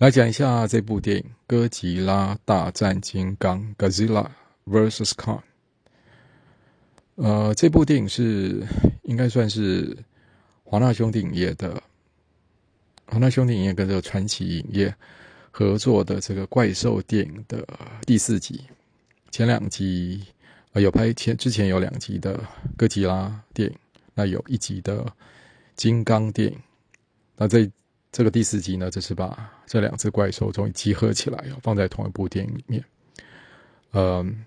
来讲一下这部电影《哥吉拉大战金刚》（Godzilla vs. Kong）。呃，这部电影是应该算是华纳兄弟影业的，华纳兄弟影业跟这个传奇影业合作的这个怪兽电影的第四集。前两集呃有拍前之前有两集的哥吉拉电影，那有一集的金刚电影，那这。这个第四集呢，就是把这两只怪兽终于集合起来，放在同一部电影里面。嗯，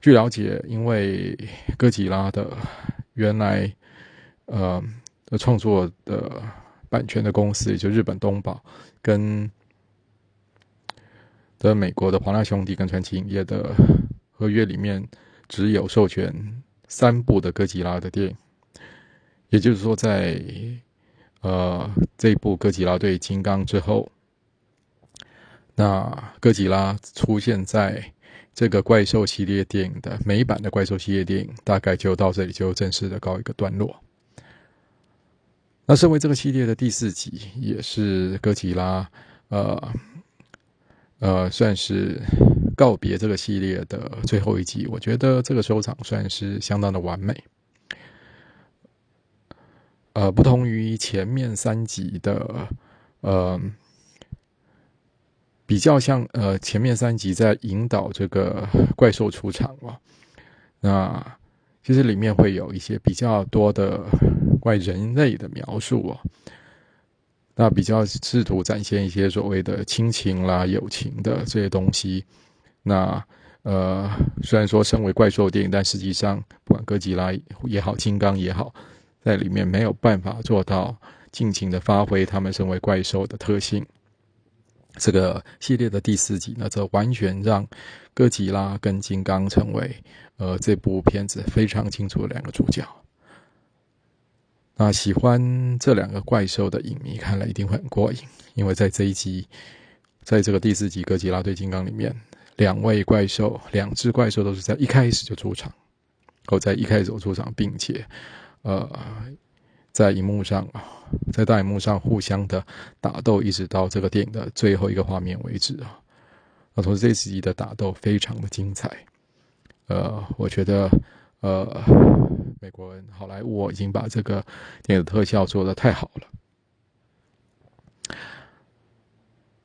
据了解，因为哥吉拉的原来呃的创作的版权的公司，也就日本东宝跟的美国的华纳兄弟跟传奇影业的合约里面，只有授权三部的哥吉拉的电影，也就是说在。呃，这部哥吉拉对金刚之后，那哥吉拉出现在这个怪兽系列电影的美版的怪兽系列电影，大概就到这里就正式的告一个段落。那身为这个系列的第四集，也是哥吉拉呃呃算是告别这个系列的最后一集，我觉得这个收场算是相当的完美。呃，不同于前面三集的，呃，比较像呃前面三集在引导这个怪兽出场哦，那其实里面会有一些比较多的怪人类的描述哦，那比较试图展现一些所谓的亲情啦、友情的这些东西。那呃，虽然说身为怪兽电影，但实际上不管哥吉拉也好，金刚也好。在里面没有办法做到尽情的发挥他们身为怪兽的特性。这个系列的第四集呢，则完全让哥吉拉跟金刚成为呃这部片子非常清楚的两个主角。那喜欢这两个怪兽的影迷看了一定会很过瘾，因为在这一集，在这个第四集哥吉拉对金刚里面，两位怪兽，两只怪兽都是在一开始就出场，或在一开始就出场，并且。呃，在荧幕上啊，在大荧幕上互相的打斗，一直到这个电影的最后一个画面为止啊。那从这集的打斗非常的精彩，呃，我觉得呃，美国人好莱坞已经把这个电影特效做的太好了，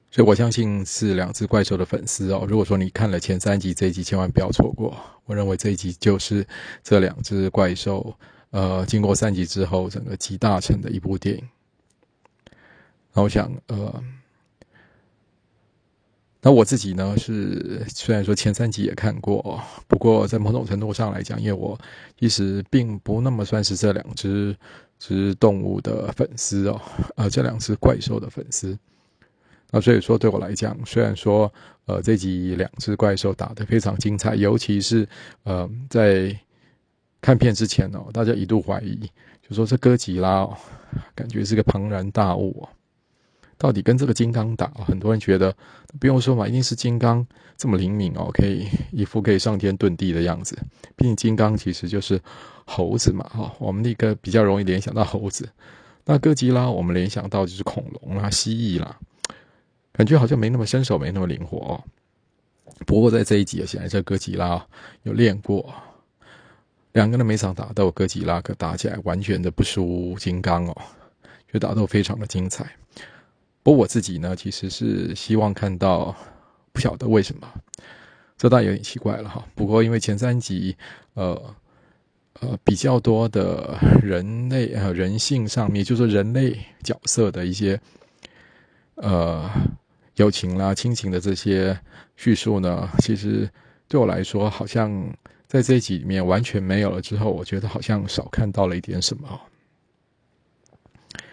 所以我相信是两只怪兽的粉丝哦。如果说你看了前三集，这一集千万不要错过。我认为这一集就是这两只怪兽。呃，经过三集之后，整个集大成的一部电影。那我想，呃，那我自己呢是虽然说前三集也看过，不过在某种程度上来讲，因为我其实并不那么算是这两只只动物的粉丝哦，呃，这两只怪兽的粉丝。那所以说，对我来讲，虽然说，呃，这集两只怪兽打得非常精彩，尤其是呃，在看片之前哦，大家一度怀疑，就说这哥吉拉哦，感觉是个庞然大物哦，到底跟这个金刚打？很多人觉得不用说嘛，一定是金刚这么灵敏哦，可以一副可以上天遁地的样子。毕竟金刚其实就是猴子嘛，哈，我们那个比较容易联想到猴子。那哥吉拉我们联想到就是恐龙啦、蜥蜴啦，感觉好像没那么身手，没那么灵活哦。不过在这一集啊显然这哥吉拉有练过。两个人每场打斗，哥吉拉可打起来完全的不输金刚哦，就打斗非常的精彩。不过我自己呢，其实是希望看到，不晓得为什么，这倒有点奇怪了哈。不过因为前三集，呃呃比较多的人类呃人性上面，就是人类角色的一些呃友情啦、亲情的这些叙述呢，其实对我来说好像。在这一集里面完全没有了之后，我觉得好像少看到了一点什么，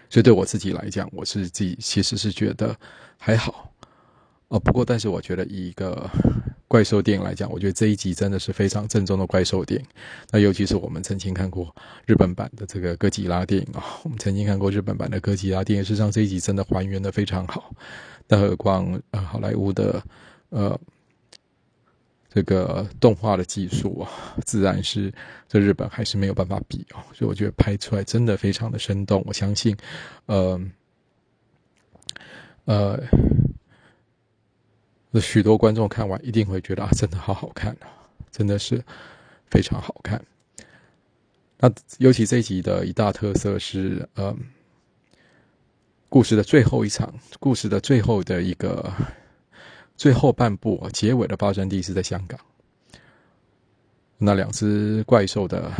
所以对我自己来讲，我是自己其实是觉得还好哦。不过，但是我觉得以一个怪兽电影来讲，我觉得这一集真的是非常正宗的怪兽电影。那尤其是我们曾经看过日本版的这个哥吉拉电影啊，我们曾经看过日本版的哥吉拉电影，事实上这一集真的还原的非常好。更何况呃，好莱坞的呃。这个动画的技术啊，自然是在日本还是没有办法比哦，所以我觉得拍出来真的非常的生动。我相信，呃，呃，许多观众看完一定会觉得啊，真的好好看啊，真的是非常好看。那尤其这一集的一大特色是，呃，故事的最后一场，故事的最后的一个最后半部结尾的发生地是在香港。那两只怪兽的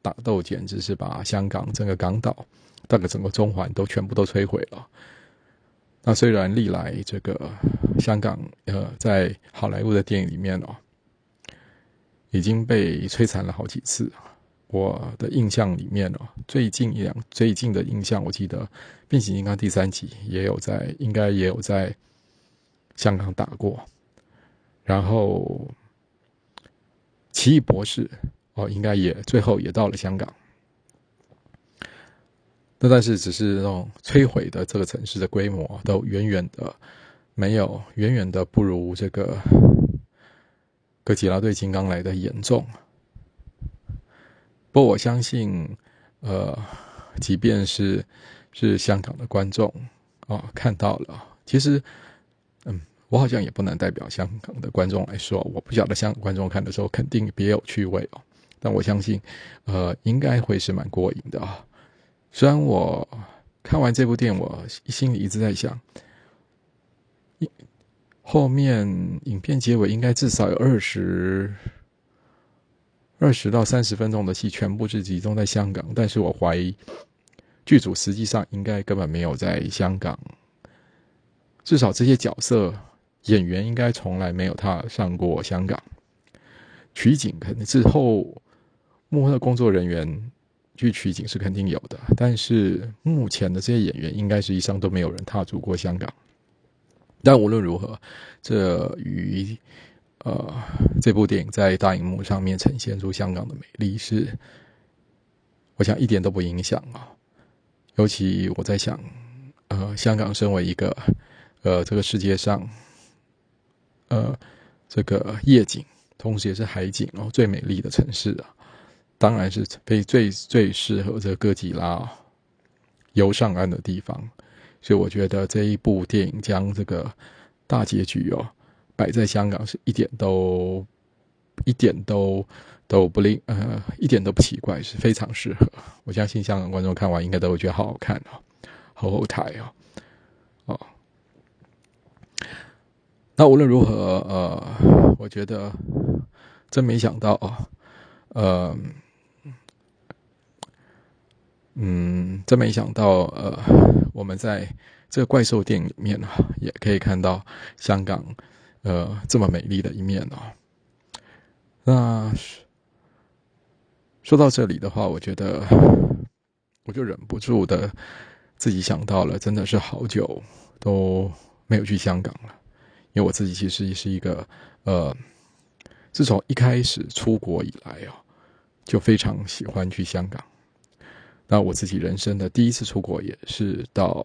打斗，简直是把香港整个港岛、大概整个中环都全部都摧毁了。那虽然历来这个香港呃，在好莱坞的电影里面哦，已经被摧残了好几次。我的印象里面哦，最近一两最近的印象，我记得《变形金刚》第三集也有在，应该也有在香港打过。然后。奇异博士哦，应该也最后也到了香港。那但是只是那种摧毁的这个城市的规模，都远远的没有，远远的不如这个哥吉拉对金刚来的严重。不过我相信，呃，即便是是香港的观众啊看到了，其实，我好像也不能代表香港的观众来说，我不晓得香港观众看的时候肯定别有趣味哦。但我相信，呃，应该会是蛮过瘾的啊。虽然我看完这部电影，我心里一直在想，后面影片结尾应该至少有二十二十到三十分钟的戏，全部是集中在香港。但是我怀疑，剧组实际上应该根本没有在香港，至少这些角色。演员应该从来没有踏上过香港取景，可能之后幕后的工作人员去取景是肯定有的，但是目前的这些演员应该实际上都没有人踏足过香港。但无论如何，这与呃这部电影在大荧幕上面呈现出香港的美丽是，我想一点都不影响啊。尤其我在想，呃，香港身为一个呃这个世界上。呃，这个夜景，同时也是海景哦，最美丽的城市啊，当然是非最最适合这个哥吉拉游上岸的地方。所以我觉得这一部电影将这个大结局哦摆在香港，是一点都一点都都不令呃一点都不奇怪，是非常适合。我相信香港观众看完应该都会觉得好好看哦，好好台，哦。那无论如何，呃，我觉得真没想到啊，呃，嗯，真没想到，呃，我们在这个怪兽电影里面呢，也可以看到香港呃这么美丽的一面哦。那说到这里的话，我觉得我就忍不住的自己想到了，真的是好久都没有去香港了。因为我自己其实也是一个，呃，自从一开始出国以来啊，就非常喜欢去香港。那我自己人生的第一次出国也是到，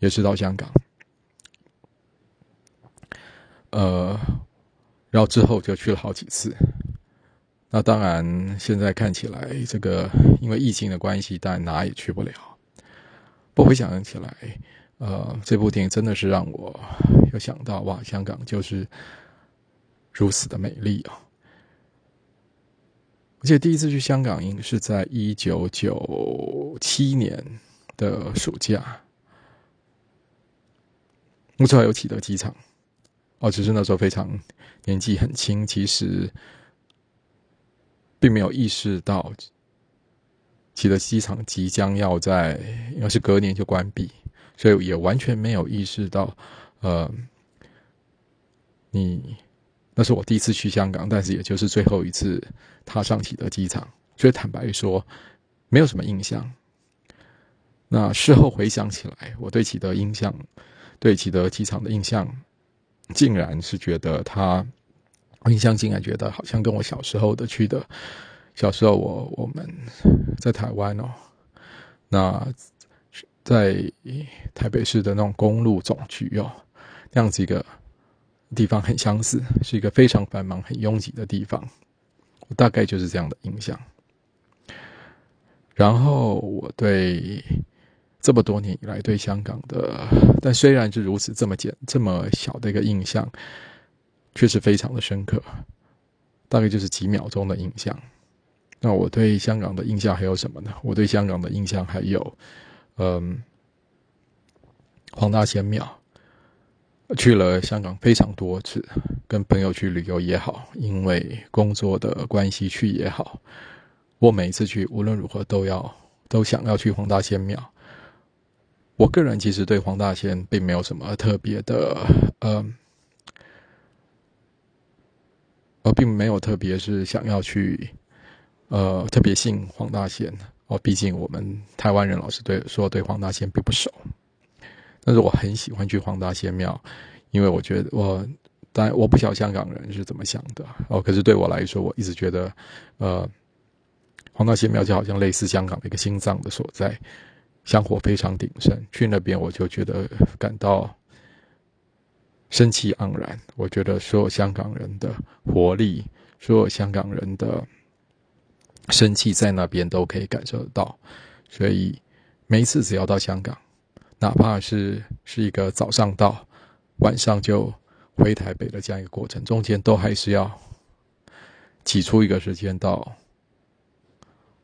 也是到香港。呃，然后之后就去了好几次。那当然，现在看起来这个因为疫情的关系，但哪也去不了。不回想起来。呃，这部电影真的是让我有想到哇，香港就是如此的美丽啊！而且第一次去香港，应该是在一九九七年的暑假，那时候有启德机场，哦，只是那时候非常年纪很轻，其实并没有意识到启德机场即将要在，应该是隔年就关闭。所以也完全没有意识到，呃，你那是我第一次去香港，但是也就是最后一次踏上启德机场，所以坦白说，没有什么印象。那事后回想起来，我对启德印象，对启德机场的印象，竟然是觉得它，印象竟然觉得好像跟我小时候的去的，小时候我我们在台湾哦，那。在台北市的那种公路总局哦，那样子一个地方很相似，是一个非常繁忙、很拥挤的地方。我大概就是这样的印象。然后我对这么多年以来对香港的，但虽然是如此这么简这么小的一个印象，却是非常的深刻，大概就是几秒钟的印象。那我对香港的印象还有什么呢？我对香港的印象还有，嗯，黄大仙庙，去了香港非常多次，跟朋友去旅游也好，因为工作的关系去也好，我每次去无论如何都要都想要去黄大仙庙。我个人其实对黄大仙并没有什么特别的，呃，我并没有特别是想要去，呃，特别信黄大仙哦。毕竟我们台湾人老是对说对黄大仙并不熟，但是我很喜欢去黄大仙庙，因为我觉得我，但我不晓得香港人是怎么想的哦。可是对我来说，我一直觉得，呃，黄大仙庙就好像类似香港的一个心脏的所在。香火非常鼎盛，去那边我就觉得感到生气盎然。我觉得所有香港人的活力，所有香港人的生气在那边都可以感受得到。所以每一次只要到香港，哪怕是是一个早上到，晚上就回台北的这样一个过程，中间都还是要挤出一个时间到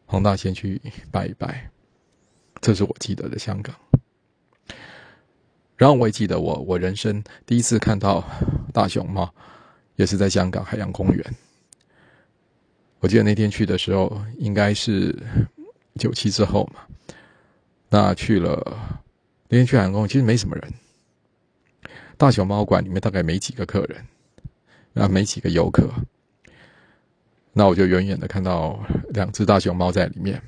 黄大仙去拜一拜。这是我记得的香港，然后我也记得我我人生第一次看到大熊猫，也是在香港海洋公园。我记得那天去的时候，应该是九七之后嘛。那去了那天去海洋公园，其实没什么人。大熊猫馆里面大概没几个客人，啊，没几个游客。那我就远远的看到两只大熊猫在里面。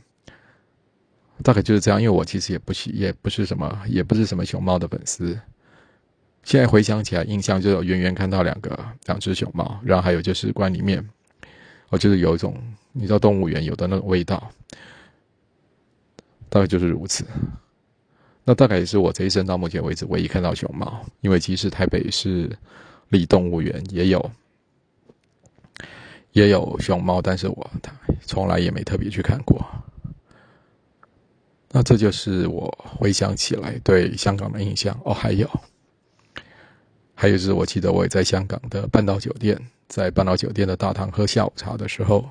大概就是这样，因为我其实也不是也不是什么也不是什么熊猫的粉丝。现在回想起来，印象就有远远看到两个两只熊猫，然后还有就是馆里面，我就是有一种你知道动物园有的那种味道，大概就是如此。那大概也是我这一生到目前为止唯一看到熊猫，因为其实台北市立动物园也有也有熊猫，但是我从来也没特别去看过。那这就是我回想起来对香港的印象哦。还有，还有就是，我记得我也在香港的半岛酒店，在半岛酒店的大堂喝下午茶的时候，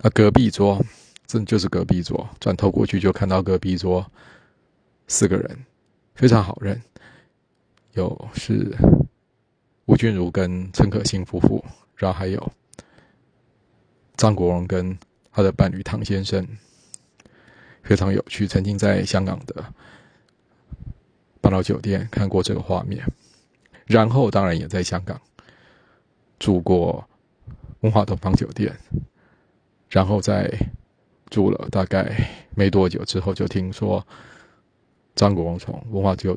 啊，隔壁桌，真就是隔壁桌，转头过去就看到隔壁桌四个人，非常好认，有是吴君如跟陈可辛夫妇，然后还有张国荣跟他的伴侣唐先生。非常有趣，曾经在香港的半岛酒店看过这个画面，然后当然也在香港住过文化东方酒店，然后在住了大概没多久之后，就听说张国荣从文化酒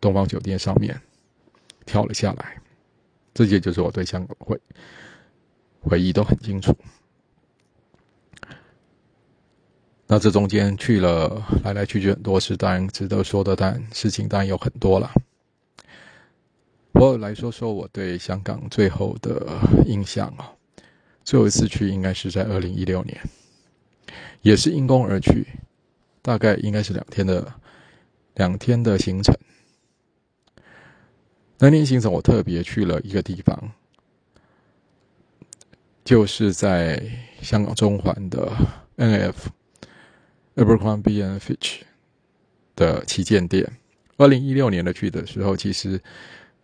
东方酒店上面跳了下来，这些就是我对香港回回忆都很清楚。那这中间去了来来去去很多次，当然值得说的，但事情当然有很多了。我来说说我对香港最后的印象啊，最后一次去应该是在二零一六年，也是因公而去，大概应该是两天的两天的行程。那天行程我特别去了一个地方，就是在香港中环的 N.F。Abercrombie and Fitch 的旗舰店，二零一六年的去的时候，其实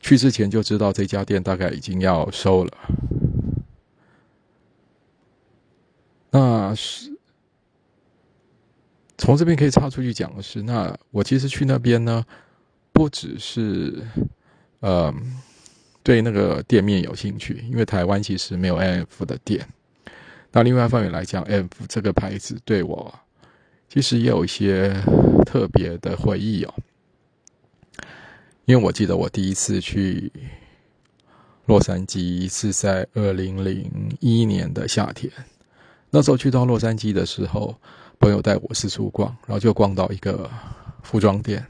去之前就知道这家店大概已经要收了。那是从这边可以插出去讲的是，那我其实去那边呢，不只是呃对那个店面有兴趣，因为台湾其实没有 F 的店。那另外一方面来讲，F 这个牌子对我。其实也有一些特别的回忆哦，因为我记得我第一次去洛杉矶是在二零零一年的夏天，那时候去到洛杉矶的时候，朋友带我四处逛，然后就逛到一个服装店，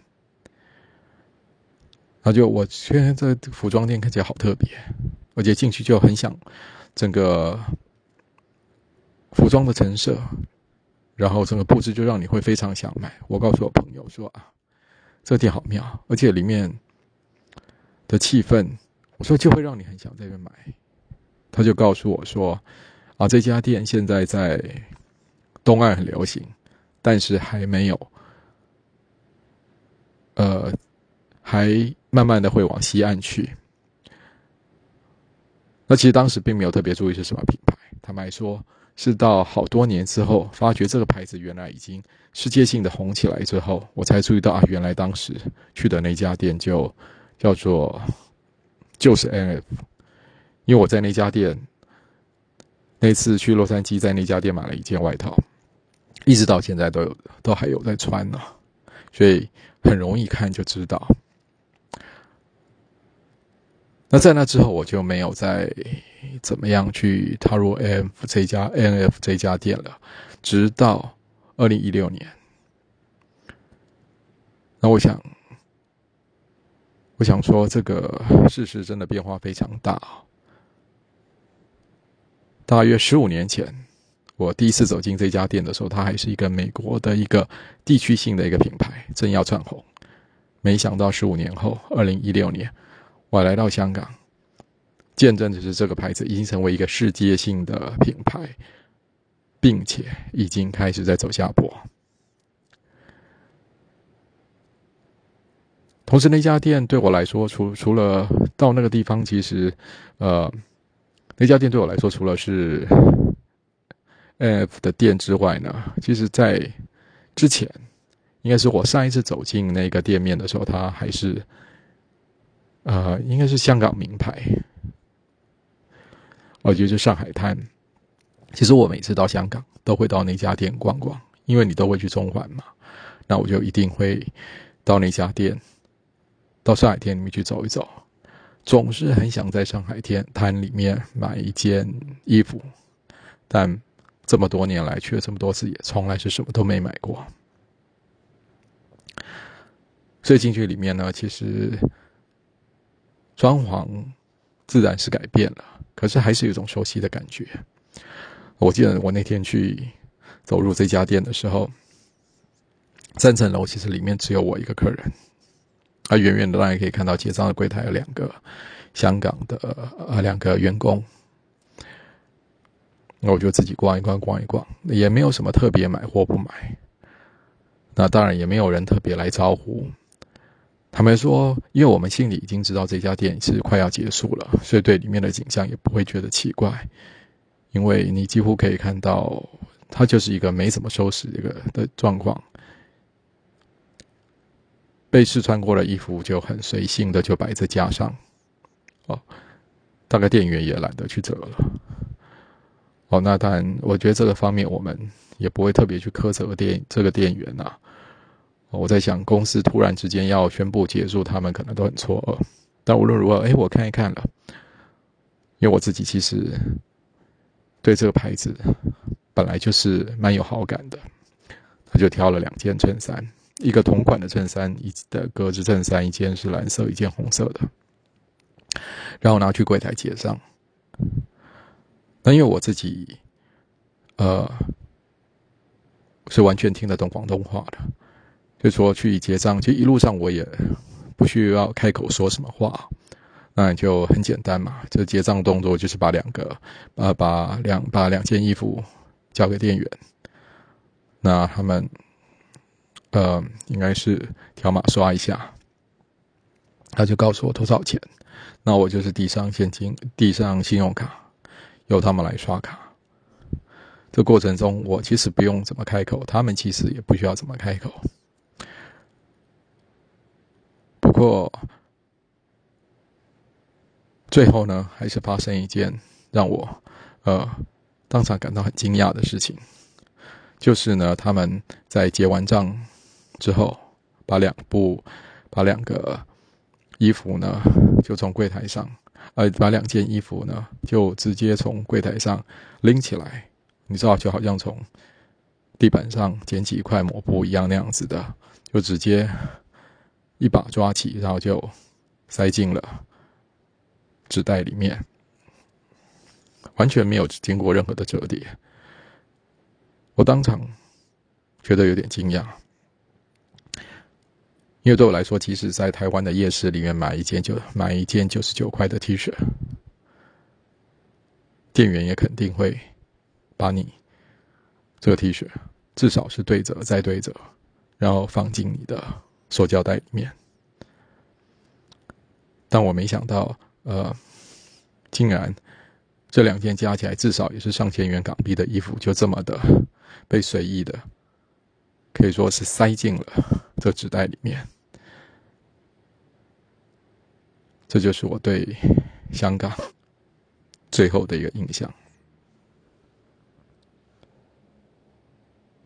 然后就我觉得这服装店看起来好特别，而且进去就很想整个服装的陈设。然后整个布置就让你会非常想买。我告诉我朋友说啊，这店好妙，而且里面的气氛，我说就会让你很想在这边买。他就告诉我说啊，这家店现在在东岸很流行，但是还没有，呃，还慢慢的会往西岸去。那其实当时并没有特别注意是什么品牌，坦白说，是到好多年之后，发觉这个牌子原来已经世界性的红起来之后，我才注意到啊，原来当时去的那家店就叫做就是 NF，因为我在那家店那次去洛杉矶，在那家店买了一件外套，一直到现在都有都还有在穿呢，所以很容易看就知道。那在那之后，我就没有再怎么样去踏入 N.F. 这家 N F 这家店了，直到二零一六年。那我想，我想说，这个事实真的变化非常大。大约十五年前，我第一次走进这家店的时候，它还是一个美国的一个地区性的一个品牌，正要窜红。没想到十五年后，二零一六年。我来到香港，见证的是这个牌子已经成为一个世界性的品牌，并且已经开始在走下坡。同时，那家店对我来说，除除了到那个地方，其实，呃，那家店对我来说，除了是 F 的店之外呢，其实在之前，应该是我上一次走进那个店面的时候，它还是。呃，应该是香港名牌，我觉得是上海滩。其实我每次到香港都会到那家店逛逛，因为你都会去中环嘛，那我就一定会到那家店，到上海店里面去走一走。总是很想在上海店摊里面买一件衣服，但这么多年来去了这么多次，也从来是什么都没买过。所以进去里面呢，其实。装潢自然是改变了，可是还是有一种熟悉的感觉。我记得我那天去走入这家店的时候，三层楼其实里面只有我一个客人，啊，远远的当然可以看到结账的柜台有两个香港的呃两个员工。那我就自己逛一逛，逛一逛，也没有什么特别买或不买。那当然也没有人特别来招呼。他们说，因为我们心里已经知道这家店是快要结束了，所以对里面的景象也不会觉得奇怪，因为你几乎可以看到，它就是一个没怎么收拾一个的状况，被试穿过的衣服就很随性的就摆在架上，哦，大概店员也懒得去折了，哦，那当然，我觉得这个方面我们也不会特别去苛责店这个店员呐。我在想，公司突然之间要宣布结束，他们可能都很错愕。但无论如何，哎，我看一看了，因为我自己其实对这个牌子本来就是蛮有好感的。他就挑了两件衬衫，一个同款的衬衫，一的格子衬衫，一件是蓝色，一件红色的，然后拿去柜台结账。那因为我自己，呃，是完全听得懂广东话的。就说去结账，其实一路上我也不需要开口说什么话，那就很简单嘛。这结账动作就是把两个，呃，把两把两件衣服交给店员，那他们，呃，应该是条码刷一下，他就告诉我多少钱，那我就是递上现金，递上信用卡，由他们来刷卡。这过程中我其实不用怎么开口，他们其实也不需要怎么开口。不过，最后呢，还是发生一件让我呃当场感到很惊讶的事情，就是呢，他们在结完账之后，把两部、把两个衣服呢，就从柜台上，呃，把两件衣服呢，就直接从柜台上拎起来，你知道，就好像从地板上捡起一块抹布一样那样子的，就直接。一把抓起，然后就塞进了纸袋里面，完全没有经过任何的折叠。我当场觉得有点惊讶。因为对我来说，即使在台湾的夜市里面买一件就买一件九十九块的 T 恤，店员也肯定会把你这个 T 恤至少是对折再对折，然后放进你的塑胶袋里面。但我没想到，呃，竟然这两件加起来至少也是上千元港币的衣服，就这么的被随意的，可以说是塞进了这纸袋里面。这就是我对香港最后的一个印象。